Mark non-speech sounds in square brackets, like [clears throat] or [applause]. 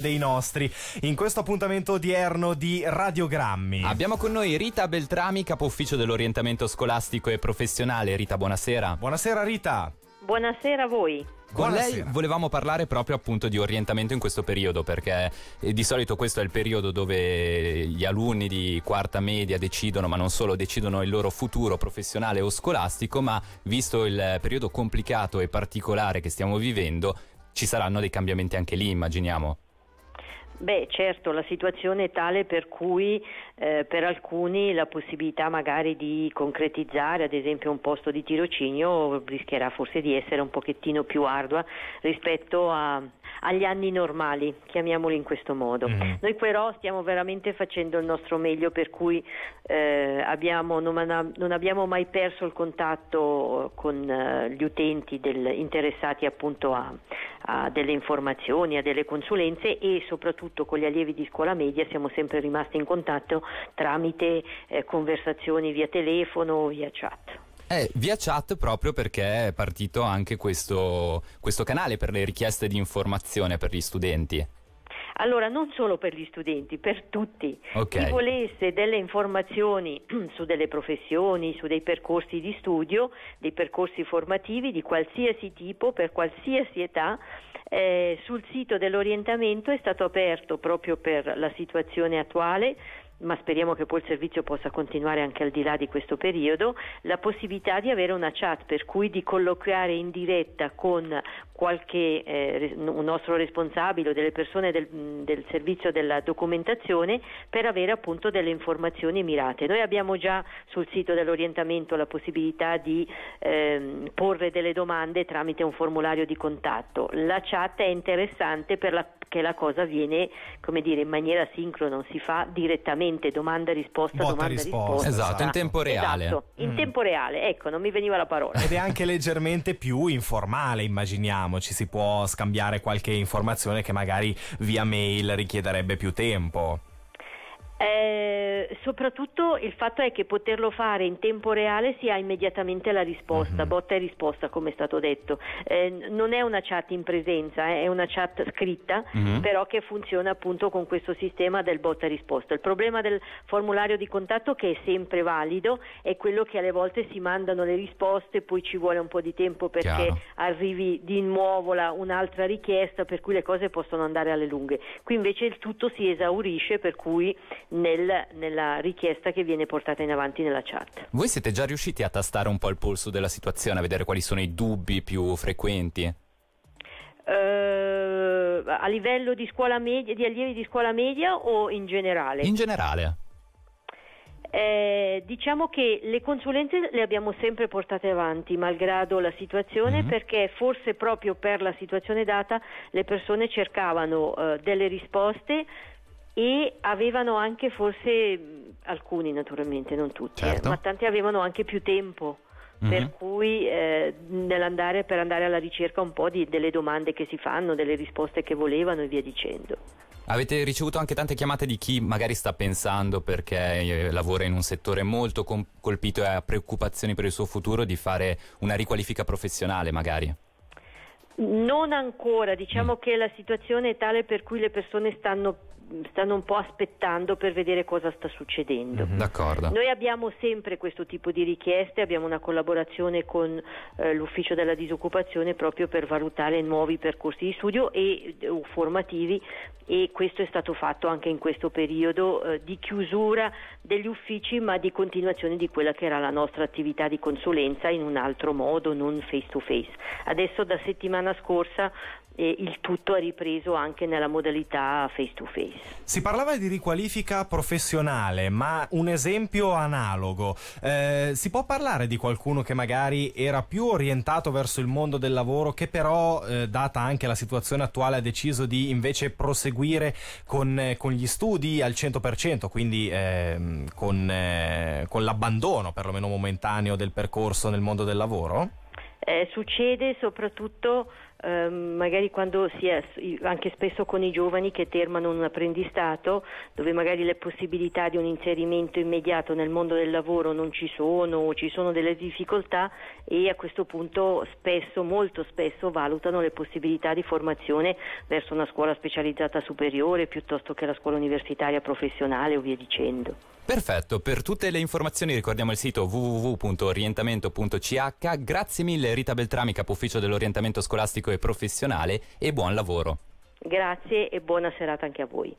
dei nostri in questo appuntamento odierno di radiogrammi. Abbiamo con noi Rita Beltrami, capo ufficio dell'orientamento scolastico e professionale. Rita, buonasera. Buonasera Rita. Buonasera a voi. Con Buonasera. lei volevamo parlare proprio appunto di orientamento in questo periodo perché eh, di solito questo è il periodo dove gli alunni di quarta media decidono, ma non solo, decidono il loro futuro professionale o scolastico, ma visto il periodo complicato e particolare che stiamo vivendo, ci saranno dei cambiamenti anche lì, immaginiamo. Beh, certo, la situazione è tale per cui eh, per alcuni la possibilità magari di concretizzare, ad esempio, un posto di tirocinio rischierà forse di essere un pochettino più ardua rispetto a- agli anni normali, chiamiamoli in questo modo. Mhm. Noi però stiamo veramente facendo il nostro meglio, per cui eh, abbiamo- non, non abbiamo mai perso il contatto con eh, gli utenti del- interessati appunto a, a delle informazioni, a delle consulenze e soprattutto con gli allievi di scuola media siamo sempre rimasti in contatto tramite eh, conversazioni via telefono, via chat. Eh, via chat proprio perché è partito anche questo, questo canale per le richieste di informazione per gli studenti. Allora, non solo per gli studenti, per tutti. Ok. Chi volesse delle informazioni [clears throat] su delle professioni, su dei percorsi di studio, dei percorsi formativi di qualsiasi tipo, per qualsiasi età, eh, sul sito dell'orientamento è stato aperto proprio per la situazione attuale ma speriamo che poi il servizio possa continuare anche al di là di questo periodo, la possibilità di avere una chat per cui di colloquiare in diretta con qualche eh, un nostro responsabile o delle persone del, del servizio della documentazione per avere appunto delle informazioni mirate. Noi abbiamo già sul sito dell'orientamento la possibilità di ehm, porre delle domande tramite un formulario di contatto. La chat è interessante perché la cosa avviene come dire, in maniera sincrona, si fa direttamente domanda risposta, Botta domanda risposta, risposta. Esatto, in tempo reale. Esatto, in Mm. tempo reale, ecco, non mi veniva la parola. Ed è anche leggermente più informale, immaginiamo, ci si può scambiare qualche informazione che magari via mail richiederebbe più tempo. Eh, soprattutto il fatto è che poterlo fare in tempo reale si ha immediatamente la risposta, Mhm. botta e risposta come è stato detto. Eh, non è una chat in presenza, eh, è una chat scritta, Mhm. però che funziona appunto con questo sistema del botta e risposta. Il problema del formulario di contatto che è sempre valido è quello che alle volte si mandano le risposte, poi ci vuole un po' di tempo perché Chiaro. arrivi di nuovo la- un'altra richiesta, per cui le cose possono andare alle lunghe. Qui invece il tutto si esaurisce, per cui nel- nella richiesta che viene portata in avanti nella chat. Voi siete già riusciti a tastare un po' il polso della situazione, a vedere quali sono i dubbi più frequenti? Eh, a livello di scuola media, di allievi di scuola media o in generale? In generale. Eh, diciamo che le consulenze le abbiamo sempre portate avanti, malgrado la situazione, Mhm. perché forse proprio per la situazione data le persone cercavano eh, delle risposte e avevano anche forse alcuni naturalmente, non tutti, eh, Certo. ma tanti avevano anche più tempo. Mhm. Per cui eh, nell'andare per andare alla ricerca un po' di, delle domande che si fanno, delle risposte che volevano e via dicendo. Avete ricevuto anche tante chiamate di chi magari sta pensando perché eh, lavora in un settore molto com- colpito e ha preoccupazioni per il suo futuro di fare una riqualifica professionale magari. Non ancora, Mm. diciamo che la situazione è tale per cui le persone stanno, stanno un po' aspettando per vedere cosa sta succedendo. Mhm. D'accordo. Noi abbiamo sempre questo tipo di richieste, abbiamo una collaborazione con eh, l'ufficio della disoccupazione proprio per valutare nuovi percorsi di studio e eh, formativi e questo è stato fatto anche in questo periodo eh, di chiusura degli uffici ma di continuazione di quella che era la nostra attività di consulenza in un altro modo, non face to face. Adesso da settimana scorsa eh, il tutto è ripreso anche nella modalità face to face. Si parlava di riqualifica professionale, ma un esempio analogo. Eh, si può parlare di qualcuno che magari era più orientato verso il mondo del lavoro, che però, eh, data anche la situazione attuale, ha deciso di invece proseguire con, eh, con gli studi al 100%, quindi ehm, con, eh, con l'abbandono perlomeno momentaneo del percorso nel mondo del lavoro? Eh, succede soprattutto eh, magari quando si è anche spesso con i giovani che terminano un apprendistato dove magari le possibilità di un inserimento immediato nel mondo del lavoro non ci sono o ci sono delle difficoltà e a questo punto spesso, molto spesso valutano le possibilità di formazione verso una scuola specializzata superiore piuttosto che la scuola universitaria professionale o via dicendo. Perfetto, per tutte le informazioni ricordiamo il sito www.orientamento.ch. Grazie mille Rita Beltrami, capo ufficio dell'orientamento scolastico e professionale e buon lavoro. Grazie e buona serata anche a voi.